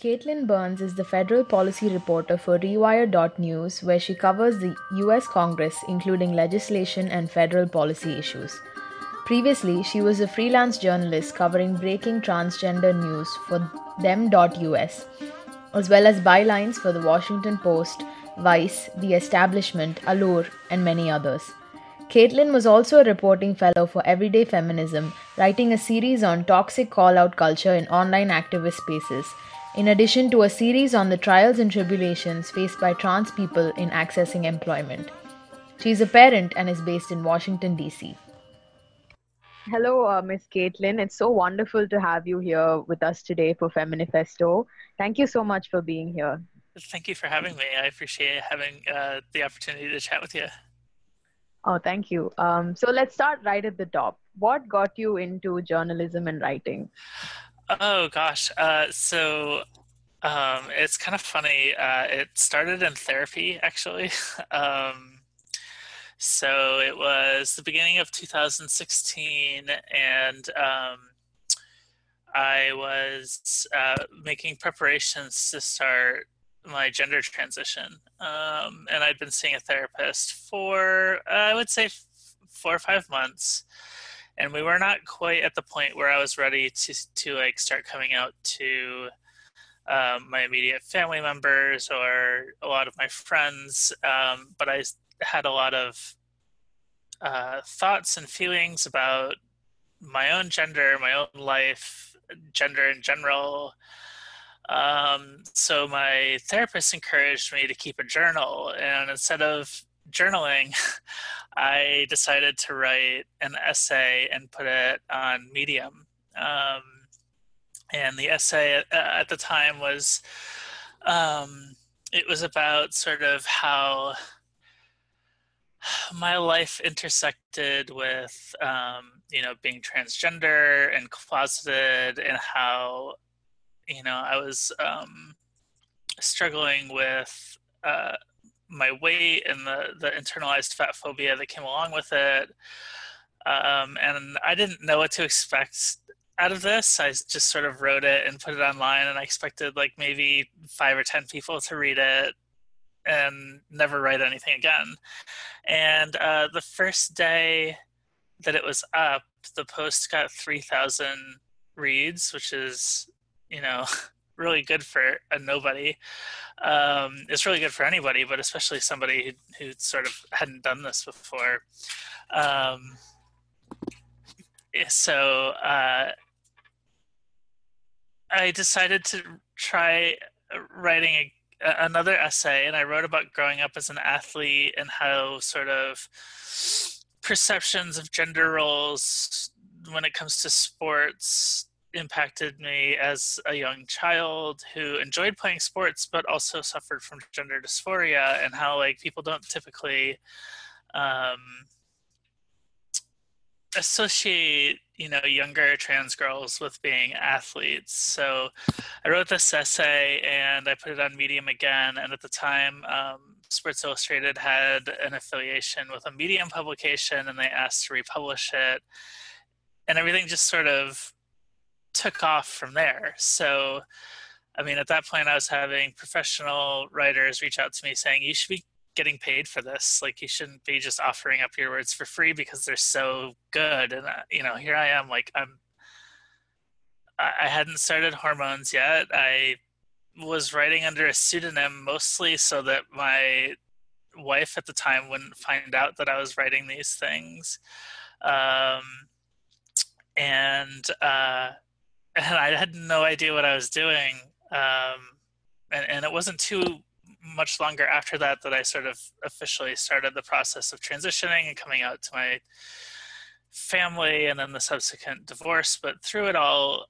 Katelyn Burns is the federal policy reporter for Rewire.news, where she covers the US Congress, including legislation and federal policy issues. Previously, she was a freelance journalist covering breaking transgender news for them.us, as well as bylines for the Washington Post, Vice, The Establishment, Allure, and many others. Katelyn was also a reporting fellow for Everyday Feminism, writing a series on toxic call out culture in online activist spaces in addition to a series on the trials and tribulations faced by trans people in accessing employment. She is a parent and is based in Washington, D.C. Hello, uh, Miss Katelyn. It's so wonderful to have you here with us today for Feminifesto. Thank you so much for being here. Thank you for having me. I appreciate having uh, the opportunity to chat with you. Oh, thank you. Um, so let's start right at the top. What got you into journalism and writing? Oh gosh, uh, so um, it's kind of funny. Uh, it started in therapy, actually. um, so it was the beginning of 2016, and um, I was uh, making preparations to start my gender transition, um, and I'd been seeing a therapist for I would say four or five months and we were not quite at the point where I was ready to to like start coming out to um, my immediate family members or a lot of my friends. Um, but I had a lot of uh, thoughts and feelings about my own gender, my own life, gender in general. Um, so my therapist encouraged me to keep a journal, and instead of journaling, I decided to write an essay and put it on Medium. Um, and the essay at, at the time was um, it was about sort of how my life intersected with um, you know being transgender and closeted and how you know i was um, struggling with uh, my weight and the the internalized fat phobia that came along with it. Um, and I didn't know what to expect out of this. I just sort of wrote it and put it online, and I expected like maybe five or ten people to read it and never write anything again. And uh, the first day that it was up, the post got three thousand reads, which is you know really good for a nobody. Um, it's really good for anybody, but especially somebody who, who sort of hadn't done this before. Um, so uh, I decided to try writing a, another essay, and I wrote about growing up as an athlete and how sort of perceptions of gender roles when it comes to sports impacted me as a young child who enjoyed playing sports but also suffered from gender dysphoria and how like people don't typically um, associate you know younger trans girls with being athletes. So i wrote this essay and i put it on medium again and at the time um, sports illustrated had an affiliation with a medium publication and they asked to republish it. And everything just sort of took off from there. So, I mean, at that point, I was having professional writers reach out to me saying, you should be getting paid for this. Like, you shouldn't be just offering up your words for free because they're so good. And, uh, you know, here I am, like, I'm, I hadn't started hormones yet. I was writing under a pseudonym mostly so that my wife at the time wouldn't find out that I was writing these things. Um, and, uh, and I had no idea what I was doing. Um, and, and it wasn't too much longer after that that I sort of officially started the process of transitioning and coming out to my family and then the subsequent divorce. But through it all,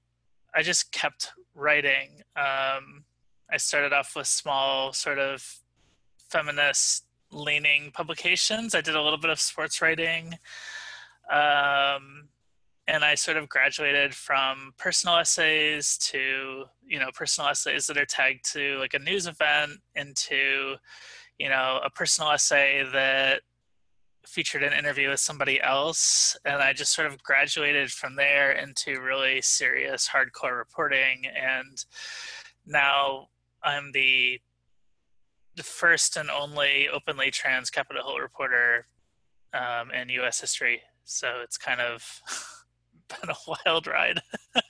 I just kept writing. Um, I started off with small, sort of feminist leaning publications. I did a little bit of sports writing. Um, and I sort of graduated from personal essays to you know personal essays that are tagged to like a news event into you know a personal essay that featured an interview with somebody else and I just sort of graduated from there into really serious hardcore reporting and now I'm the the first and only openly trans Capitol Hill reporter um, in U.S. history. So it's kind of been a wild ride.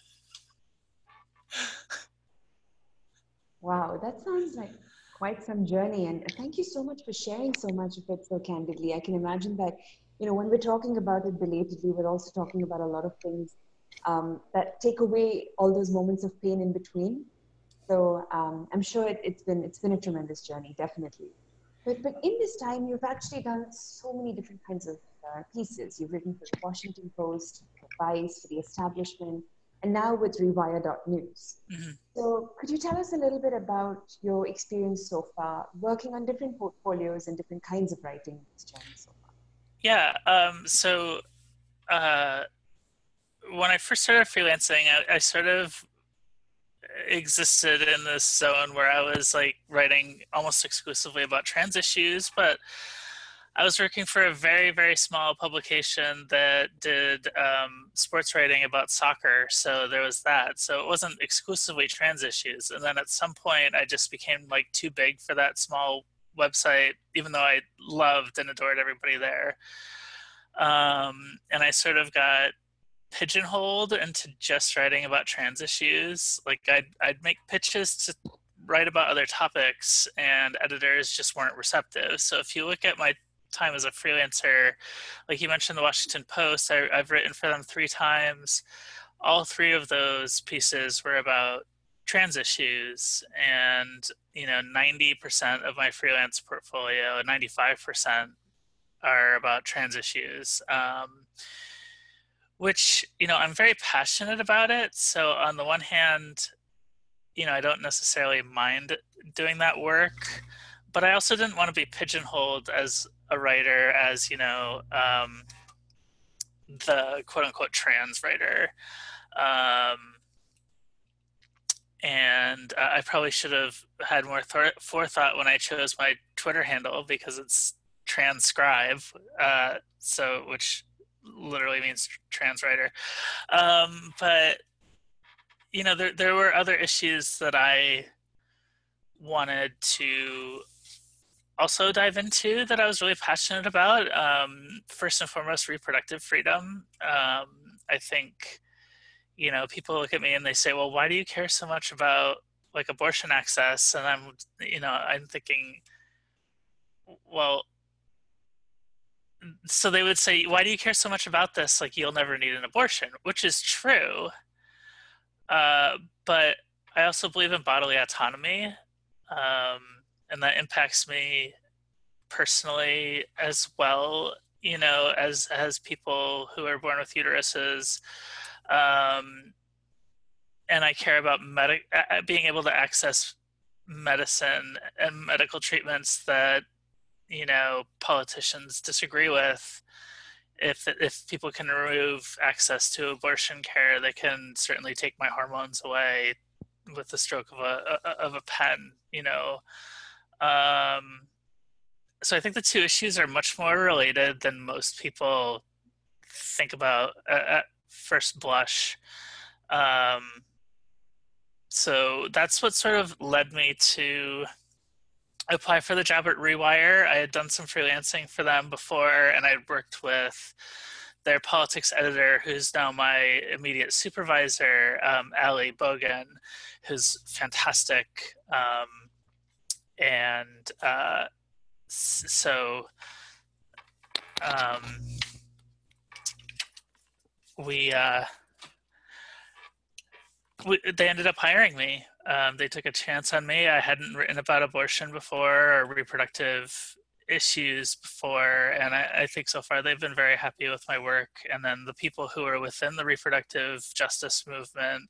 wow, that sounds like quite some journey. And thank you so much for sharing so much of it so candidly. I can imagine that, you know, when we're talking about it belatedly, we're also talking about a lot of things um, that take away all those moments of pain in between. So um, I'm sure it, has been it's been a tremendous journey, definitely. But but in this time, you've actually done so many different kinds of uh, pieces. You've written for the Washington Post, for Vice, for the Establishment, and now with Rewire.news. Mm-hmm. So could you tell us a little bit about your experience so far, working on different portfolios and different kinds of writing so far? Yeah. Um, so. Uh, when I first started freelancing, I, I sort of existed in this zone where I was like writing almost exclusively about trans issues, but I was working for a very, very small publication that did um, sports writing about soccer. So there was that. So it wasn't exclusively trans issues. And then at some point, I just became like too big for that small website, even though I loved and adored everybody there. Um, and I sort of got pigeonholed into just writing about trans issues. Like I'd I'd make pitches to write about other topics, and editors just weren't receptive. So if you look at my time as a freelancer, like you mentioned, the Washington Post, I, I've written for them three times. All three of those pieces were about trans issues, and you know, ninety percent of my freelance portfolio, ninety-five percent, are about trans issues. Um, which you know i'm very passionate about it so on the one hand you know i don't necessarily mind doing that work but i also didn't want to be pigeonholed as a writer as you know um, the quote unquote trans writer um, and uh, i probably should have had more th- forethought when i chose my twitter handle because it's transscribe uh, so which literally means trans writer. Um, but you know, there there were other issues that I wanted to also dive into that I was really passionate about. Um, first and foremost, reproductive freedom. Um, I think, you know, people look at me and they say, "Well, why do you care so much about like abortion access?" And I'm, you know, I'm thinking, well, so they would say, "Why do you care so much about this? Like you'll never need an abortion," which is true. Uh, but I also believe in bodily autonomy, um, and that impacts me personally as well. You know, as as people who are born with uteruses, um, and I care about being able to access medicine and medical treatments that you know politicians disagree with if if people can remove access to abortion care they can certainly take my hormones away with the stroke of a of a pen you know um, so i think the two issues are much more related than most people think about at first blush um, so that's what sort of led me to apply for the job at Rewire. I had done some freelancing for them before, and I'd worked with their politics editor, who's now my immediate supervisor, um, Ally Boguhn, who's fantastic. Um, and uh, so um, we, uh, we, they ended up hiring me um, they took a chance on me. I hadn't written about abortion before or reproductive issues before, and I, I, think so far they've been very happy with my work. And then the people who are within the reproductive justice movement,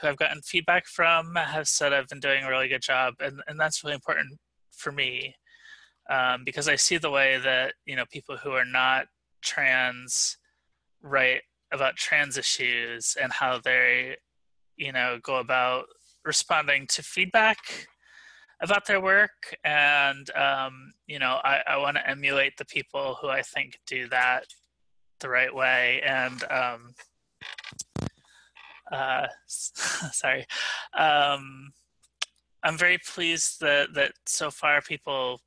who I've gotten feedback from, have said I've been doing a really good job, and and that's really important for me um, because I see the way that you know people who are not trans write about trans issues and how they you know go about responding to feedback about their work. And um, you know i, I want to emulate the people who i think do that the right way. And um, uh, sorry um, I'm very pleased that that so far people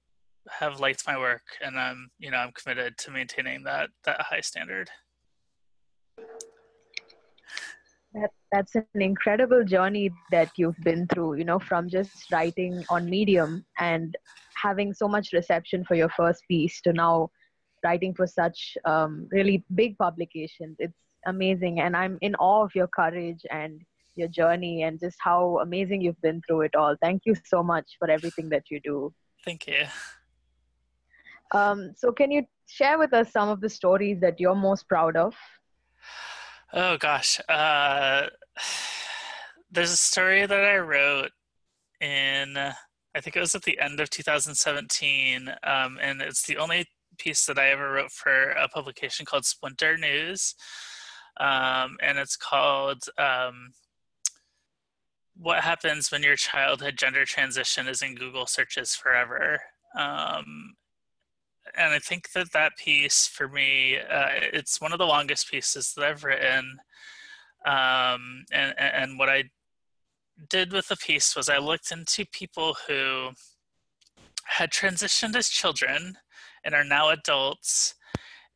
have liked my work, and I'm you know I'm committed to maintaining that that high standard. That, that's an incredible journey that you've been through, you know, from just writing on Medium and having so much reception for your first piece to now writing for such um, really big publications. It's amazing. And I'm in awe of your courage and your journey and just how amazing you've been through it all. Thank you so much for everything that you do. Thank you. Um, so, can you share with us some of the stories that you're most proud of? Oh gosh, uh, there's a story that I wrote in I think it was at the end of 2017, um, and it's the only piece that I ever wrote for a publication called Splinter News, um, and it's called um, "What Happens When Your Childhood Gender Transition is in Google Searches Forever." Um, and I think that that piece for me, uh, it's one of the longest pieces that I've written. Um, and, and what I did with the piece was I looked into people who had transitioned as children and are now adults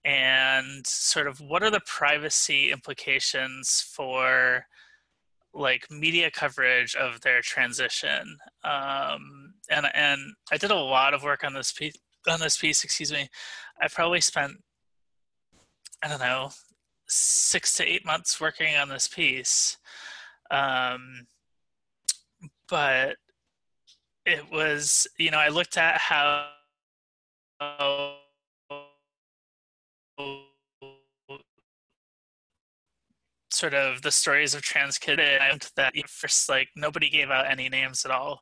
and sort of what are the privacy implications for like media coverage of their transition um, and and I did a lot of work on this piece on this piece, excuse me, I probably spent, I don't know, six to eight months working on this piece. Um, but it was, you know, I looked at how sort of the stories of trans kids that first like nobody gave out any names at all.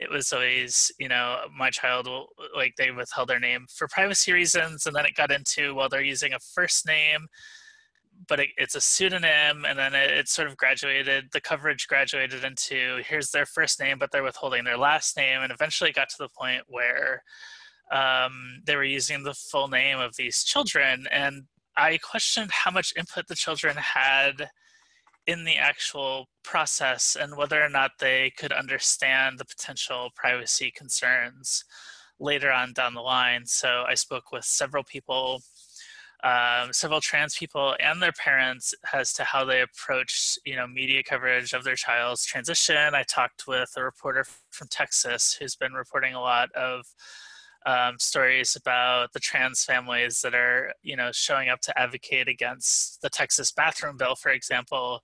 It was always you know my child will like they withheld their name for privacy reasons and then it got into well they're using a first name but it, it's a pseudonym and then it, it, sort of graduated the coverage graduated into here's their first name but they're withholding their last name and eventually got to the point where um, they were using the full name of these children and i questioned how much input the children had in the actual process and whether or not they could understand the potential privacy concerns later on down the line. So I spoke with several people, um, several trans people and their parents as to how they approach, you know, media coverage of their child's transition. I talked with a reporter from Texas who's been reporting a lot of um, stories about the trans families that are, you know, showing up to advocate against the Texas bathroom bill, for example.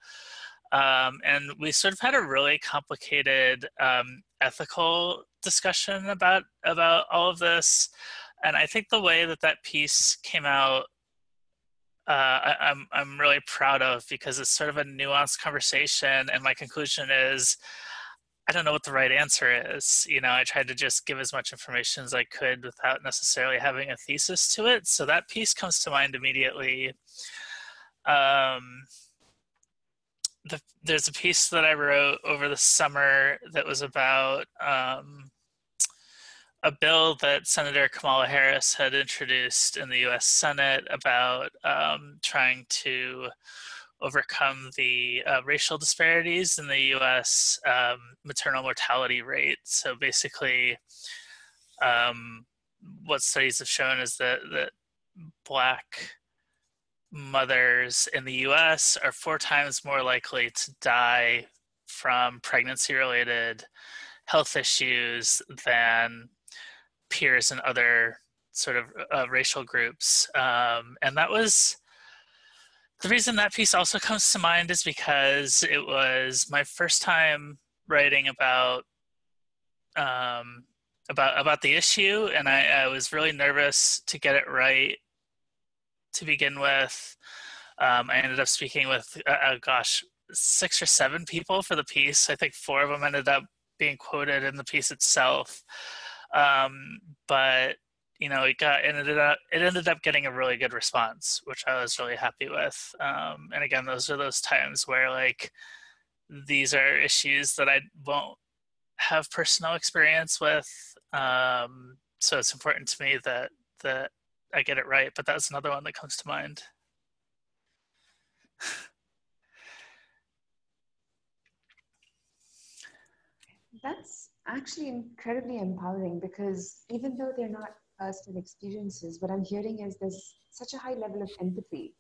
Um, and we sort of had a really complicated um, ethical discussion about about all of this. And I think the way that that piece came out uh, I, I'm I'm really proud of because it's sort of a nuanced conversation, and my conclusion is I don't know what the right answer is. You know, I tried to just give as much information as I could without necessarily having a thesis to it. So that piece comes to mind immediately. Um, the, there's a piece that I wrote over the summer that was about um, a bill that Senator Kamala Harris had introduced in the US Senate about um, trying to overcome the uh, racial disparities in the U.S. Um, maternal mortality rate. So basically, um, what studies have shown is that that Black mothers in the U.S. are four times more likely to die from pregnancy-related health issues than peers in other sort of uh, racial groups, um, and that was the reason that piece also comes to mind is because it was my first time writing about um, about about the issue, and I, I, was really nervous to get it right to begin with. Um, I ended up speaking with, uh, uh, gosh, six or seven people for the piece. I think four of them ended up being quoted in the piece itself. Um, but you know, it got ended up it ended up getting a really good response, which I was really happy with. Um, and again, those are those times where like these are issues that I won't have personal experience with. Um, so it's important to me that that I get it right. But that's another one that comes to mind. That's actually incredibly empowering because even though they're not personal experiences, what I'm hearing is there's such a high level of empathy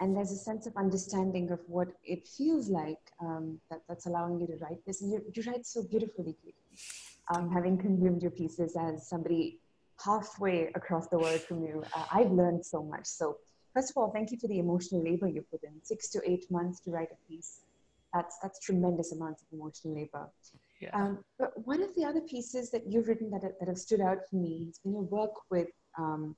and there's a sense of understanding of what it feels like um, that, that's allowing you to write this. And you, you write so beautifully, um, having consumed your pieces as somebody halfway across the world from you, uh, I've learned so much. So, first of all, thank you for the emotional labor you put in. Six to eight months to write a piece. That's, that's tremendous amounts of emotional labor. Yeah. Um, but one of the other pieces that you've written that, that have stood out for me has been your work with um,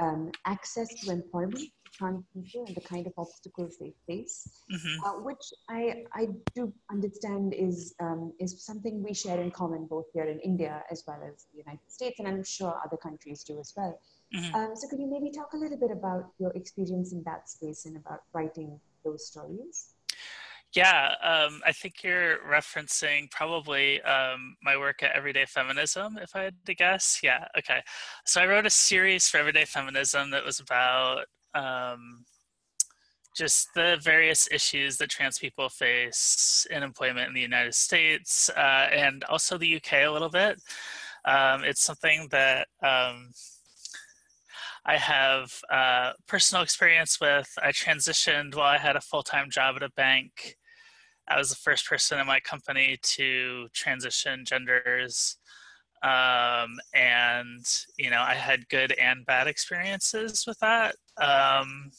um, access to employment trans people and the kind of obstacles they face, mm-hmm. uh, which I, I do understand is, um, is something we share in common both here in India as well as the United States, and I'm sure other countries do as well. Mm-hmm. Um, so, could you maybe talk a little bit about your experience in that space and about writing those stories? Yeah, um, I think you're referencing probably um, my work at Everyday Feminism, if I had to guess. Yeah, okay. So I wrote a series for Everyday Feminism that was about um, just the various issues that trans people face in employment in the United States uh, and also the UK a little bit. Um, it's something that um, I have uh, personal experience with. I transitioned while I had a full time job at a bank I was the first person in my company to transition genders. Um, and, you know, I had good and bad experiences with that. Um,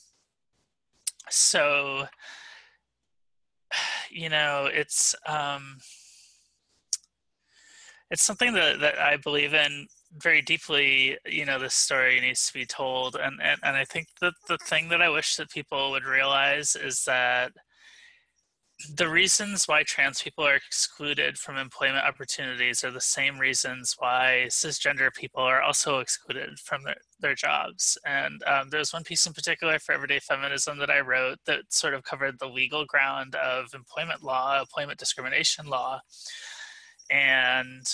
so, you know, it's, um, it's something that, that I believe in very deeply you know this story needs to be told and, and and i think that the thing that i wish that people would realize is that the reasons why trans people are excluded from employment opportunities are the same reasons why cisgender people are also excluded from their, their jobs. And um, there's one piece in particular for Everyday Feminism that I wrote that sort of covered the legal ground of employment law, employment discrimination law. And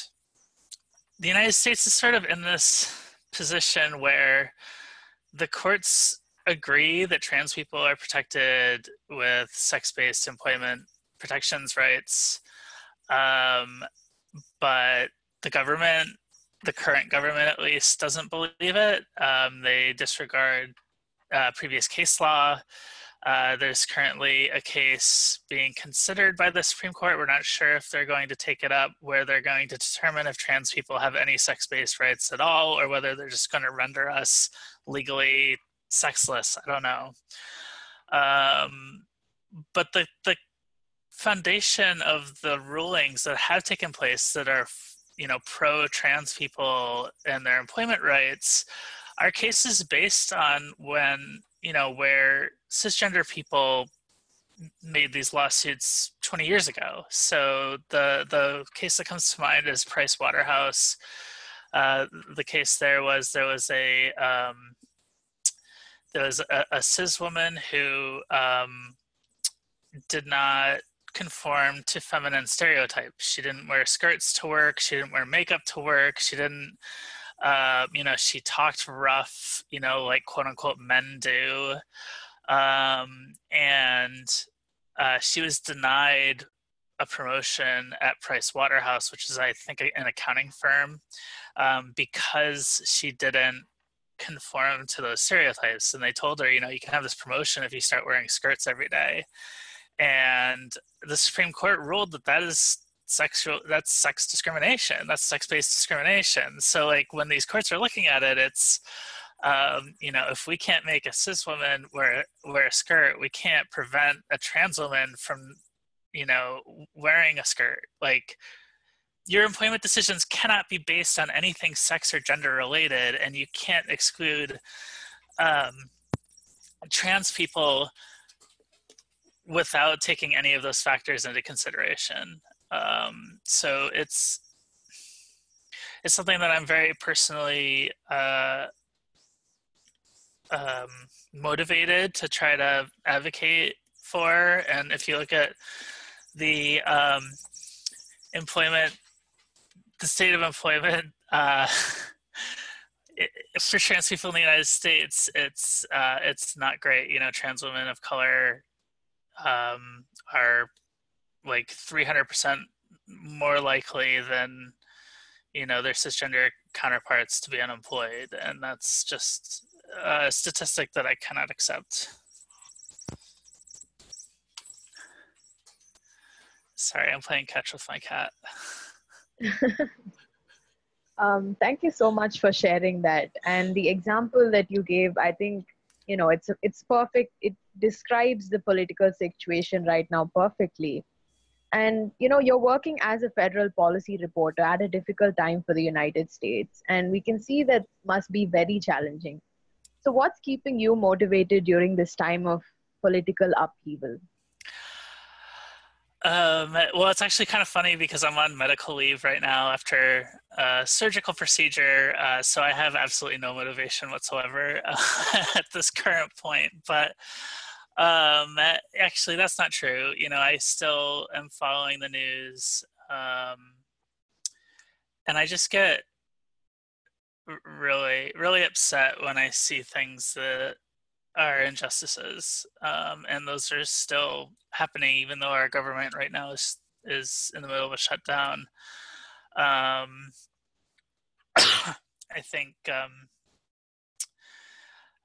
the United States is sort of in this position where the courts agree that trans people are protected with sex-based employment protections rights, um, but the government, the current government at least, doesn't believe it. Um, they disregard uh, previous case law. Uh, there's currently a case being considered by the Supreme Court. We're not sure if they're going to take it up, where they're going to determine if trans people have any sex based rights at all, or whether they're just going to render us legally sexless. I don't know. Um, but the the foundation of the rulings that have taken place that are you know pro trans people and their employment rights are cases based on when you know where cisgender people made these lawsuits 20 years ago so the the case that comes to mind is price waterhouse uh, the case there was there was a um, there was a, a cis woman who um, did not conform to feminine stereotypes. She didn't wear skirts to work. She didn't wear makeup to work. She didn't, uh, you know, she talked rough, you know, like quote unquote men do. Um, and uh, she was denied a promotion at Price Waterhouse, which is, I think, an accounting firm, um, because she didn't conform to those stereotypes. And they told her, you know, you can have this promotion if you start wearing skirts every day. And the Supreme Court ruled that that is sexual that's sex discrimination that's sex-based discrimination so like when these courts are looking at it it's um, you know if we can't make a cis woman wear wear a skirt we can't prevent a trans woman from you know wearing a skirt like your employment decisions cannot be based on anything sex or gender related, and you can't exclude um, trans people without taking any of those factors into consideration. Um, so it's it's something that I'm very personally uh, um, motivated to try to advocate for. And if you look at the um, employment the state of employment uh, for trans people in the United States, it's uh, it's not great. You know, trans women of color um, are like 300% more likely than you know their cisgender counterparts to be unemployed. And that's just a statistic that i cannot accept. Sorry i'm playing catch with my cat um, thank you so much for sharing that. And the example that you gave i think you know it's it's perfect. It describes the political situation right now perfectly. And you know you're working as a federal policy reporter at a difficult time for the united states. And we can see that must be very challenging. So what's keeping you motivated during this time of political upheaval um, well, it's actually kind of funny because I'm on medical leave right now after a surgical procedure, uh, so I have absolutely no motivation whatsoever uh, at this current point. But um, actually, that's not true. You know, I still am following the news, um, and I just get really, really upset when I see things that are injustices, um, and those are still happening, even though our government right now is is in the middle of a shutdown. Um, I think um,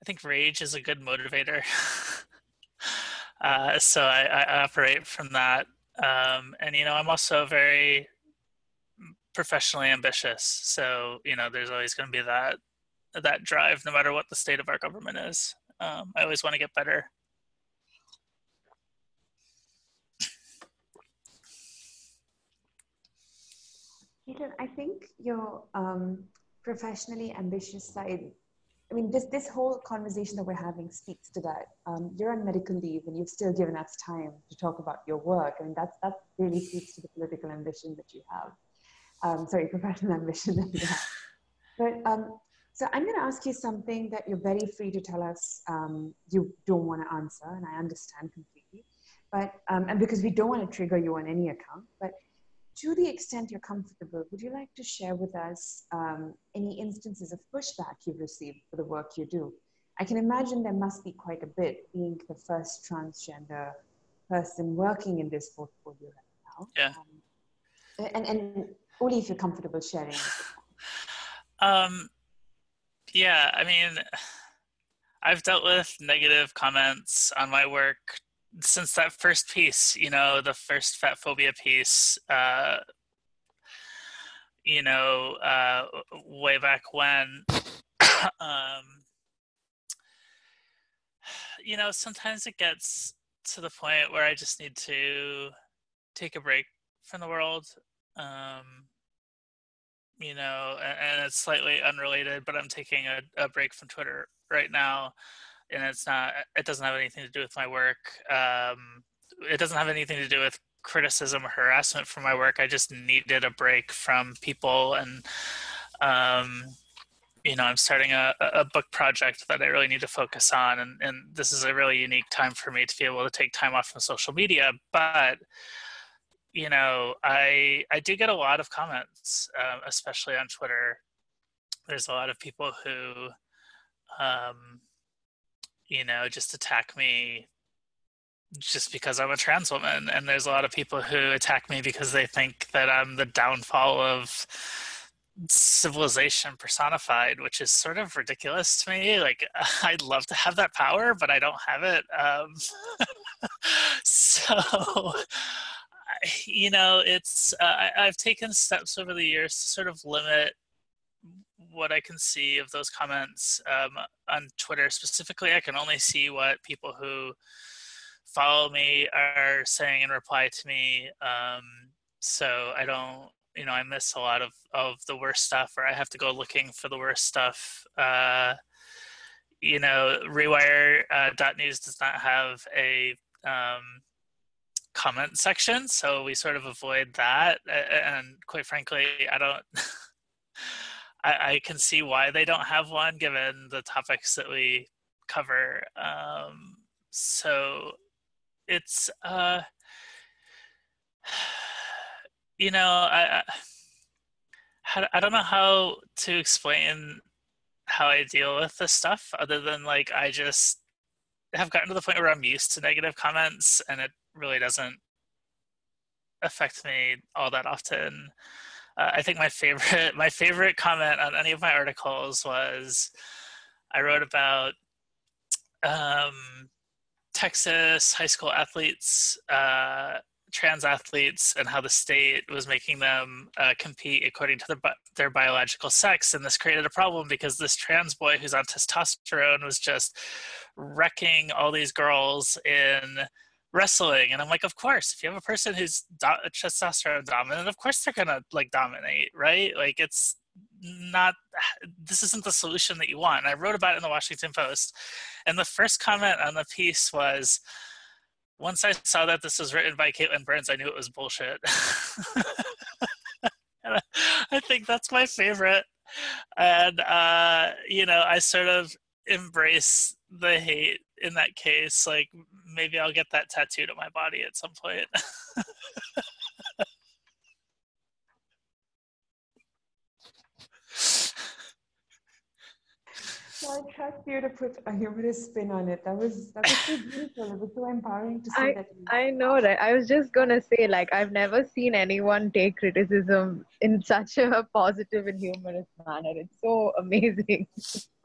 I think rage is a good motivator. Uh, so I, I, operate from that. Um, and, you know, I'm also very professionally ambitious. So, you know, there's always going to be that, that drive no matter what the state of our government is. Um, I always want to get better. Peter, I think your um, professionally ambitious side I mean, this, this whole conversation that we're having speaks to that. Um, you're on medical leave and you've still given us time to talk about your work. I mean, that's, that really speaks to the political ambition that you have. Um, sorry, professional ambition that you have. But um, so I'm going to ask you something that you're very free to tell us um, you don't want to answer, and I understand completely. But um, and because we don't want to trigger you on any account, but to the extent you're comfortable, would you like to share with us um, any instances of pushback you've received for the work you do? I can imagine there must be quite a bit, being the first transgender person working in this portfolio right now. Yeah. Um, and, and only if you're comfortable sharing. Um, yeah, I mean, I've dealt with negative comments on my work since that first piece, you know, the first fat phobia piece, uh, you know, uh, way back when, um, you know, sometimes it gets to the point where I just need to take a break from the world. Um, you know, and, and, it's slightly unrelated, but I'm taking a, a break from Twitter right now and it's not it doesn't have anything to do with my work um, it doesn't have anything to do with criticism or harassment for my work i just needed a break from people and um, you know i'm starting a, a book project that i really need to focus on and, and this is a really unique time for me to be able to take time off from social media but you know i i do get a lot of comments um, especially on twitter there's a lot of people who um, you know, just attack me just because I'm a trans woman. And there's a lot of people who attack me because they think that I'm the downfall of civilization personified, which is sort of ridiculous to me. Like, I'd love to have that power, but I don't have it. Um, so, you know, it's, uh, I, I've taken steps over the years to sort of limit what I can see of those comments um, on Twitter specifically, I can only see what people who follow me are saying in reply to me. Um, so I don't, you know, I miss a lot of, of the worst stuff, or I have to go looking for the worst stuff. Uh, you know, Rewire uh, .news does not have a um, comment section, so we sort of avoid that. And quite frankly, I don't. I, I can see why they don't have one given the topics that we cover. Um, so it's uh, you know I, I I don't know how to explain how I deal with this stuff other than like I just have gotten to the point where I'm used to negative comments and it really doesn't affect me all that often. uh, I think my favorite my favorite comment on any of my articles was I wrote about um, Texas high school athletes, uh, trans athletes, and how the state was making them uh, compete according to their, their biological sex. And this created a problem because this trans boy who's on testosterone was just wrecking all these girls in wrestling and i'm like of course if you have a person who's do- testosterone dominant of course they're gonna like dominate right? Like it's not this isn't the solution that you want. And i wrote about it in the washington post and the first comment on the piece was once i saw that this was written by katelyn burns i knew it was bullshit. I think that's my favorite. And uh, you know i sort of embrace the hate in that case like maybe i'll get that tattooed on my body at some point I trust you to put a humorous spin on it. That was that was so beautiful. It was so empowering to see I, that. I know, right? I was just gonna say, like, I've never seen anyone take criticism in such a positive and humorous manner. It's so amazing.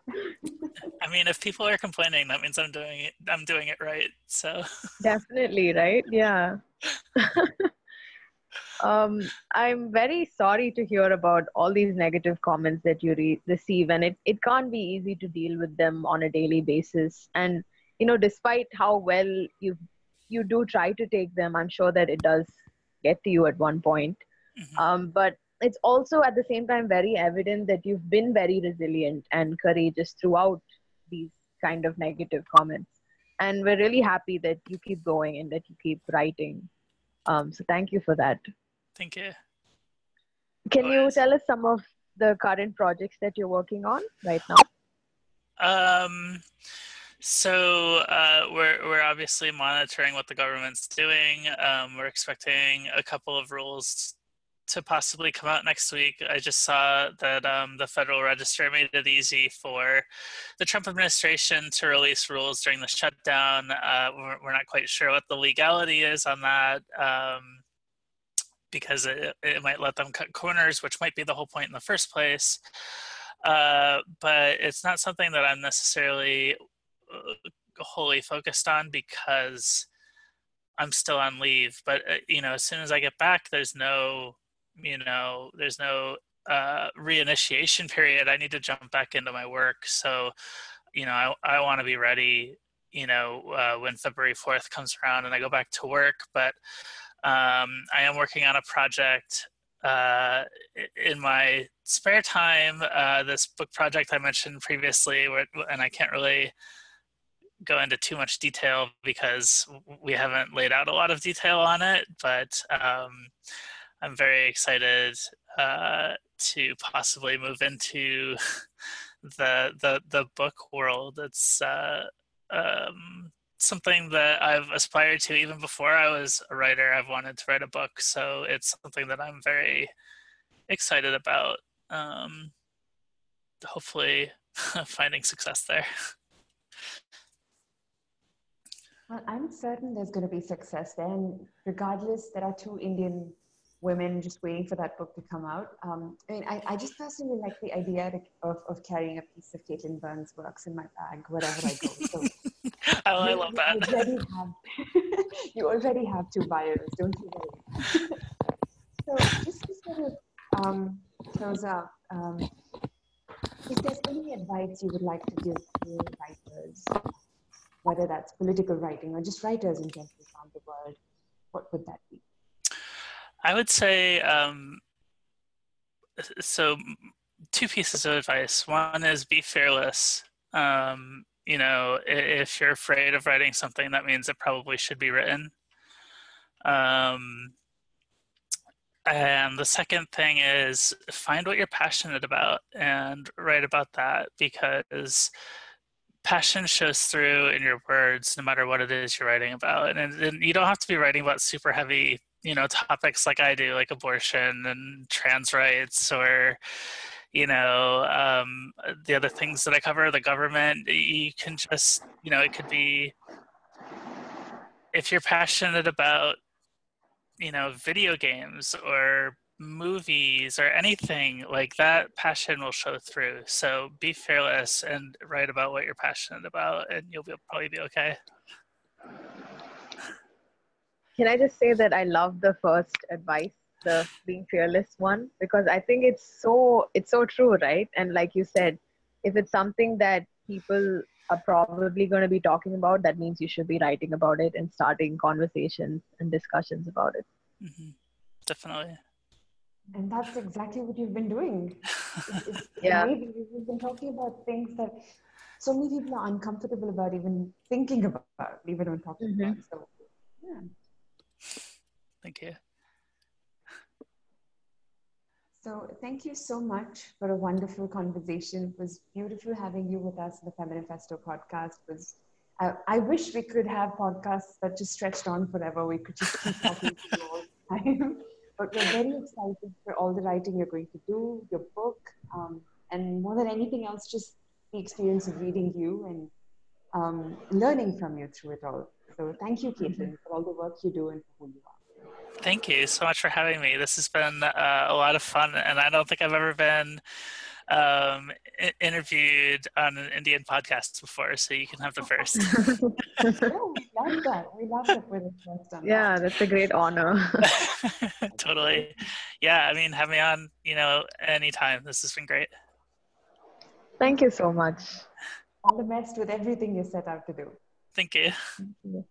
I mean, if people are complaining, that means I'm doing it. I'm doing it right. So definitely, right? Yeah. um, I'm very sorry to hear about all these negative comments that you re- receive, and it it can't be easy to deal with them on a daily basis. And you know, despite how well you you do try to take them, I'm sure that it does get to you at one point. Mm-hmm. Um, but it's also at the same time very evident that you've been very resilient and courageous throughout these kind of negative comments. And we're really happy that you keep going and that you keep writing. Um, so thank you for that. Thank you. Can you tell us some of the current projects that you're working on right now? Um, so uh, we're we're obviously monitoring what the government's doing. Um, we're expecting a couple of rules to possibly come out next week. I just saw that um, the Federal Register made it easy for the Trump administration to release rules during the shutdown. Uh, we're, we're, not quite sure what the legality is on that um, because it, it might let them cut corners, which might be the whole point in the first place. Uh, but it's not something that I'm necessarily uh, wholly focused on because I'm still on leave. But uh, you know, as soon as I get back, there's no you know there's no uh, reinitiation period. I need to jump back into my work. So you know i, I want to be ready you know uh, when february 4th comes around and i go back to work. But um, i am working on a project uh, in my spare time uh, this book project i mentioned previously where, and i can't really go into too much detail because we haven't laid out a lot of detail on it. But um, I'm very excited uh, to possibly move into the the the book world. It's uh, um, something that I've aspired to even before I was a writer. I've wanted to write a book, so it's something that I'm very excited about. Um, hopefully, finding success there. Well, I'm certain there's going to be success there, and regardless, there are two Indian women just waiting for that book to come out. Um, I mean, I, I just personally like the idea of, of carrying a piece of Katelyn Burns' works in my bag wherever I go. So oh, I love that. You already have, you already have two bios, don't you worry. so just to sort of um, close up, um, if there's any advice you would like to give to writers, whether that's political writing or just writers in general around the world, what would that be? I would say um, so. Two pieces of advice. One is be fearless. Um, you know, if you're afraid of writing something, that means it probably should be written. Um, and the second thing is find what you're passionate about and write about that because passion shows through in your words no matter what it is you're writing about. And, and you don't have to be writing about super heavy you know topics like I do, like abortion and trans rights, or you know um, the other things that I cover, the government. You can just you know it could be if you're passionate about you know video games or movies or anything like that passion will show through. So be fearless and write about what you're passionate about and you'll be, probably be okay. Can i just say that i love the first advice the being fearless one? Because i think it's so it's so true right? And like you said if it's something that people are probably going to be talking about that means you should be writing about it and starting conversations and discussions about it. Mm-hmm. definitely and that's exactly what you've been doing it's, it's yeah amazing. you've been talking about things that so many people are uncomfortable about even thinking about even when talking mm-hmm. about so yeah thank you so thank you so much for a wonderful conversation. It was beautiful having you with us in the Feminifesto podcast. It was uh, I wish we could have podcasts that just stretched on forever. We could just keep talking to you all the time. But we're very excited for all the writing you're going to do, your book, um, and more than anything else, just the experience of reading you and um, learning from you through it all. So thank you, Katelyn, mm-hmm. for all the work you do and for who you are. Thank you so much for having me. This has been uh, a lot of fun, and I don't think I've ever been um, interviewed on an Indian podcast before, so you can have the first. oh, we love that. We love that we're the first on Yeah, that. that's a great honor. totally. Yeah, I mean, have me on, you know, anytime. This has been great. Thank you so much. All the best with everything you set out to do. Thank you. Thank you.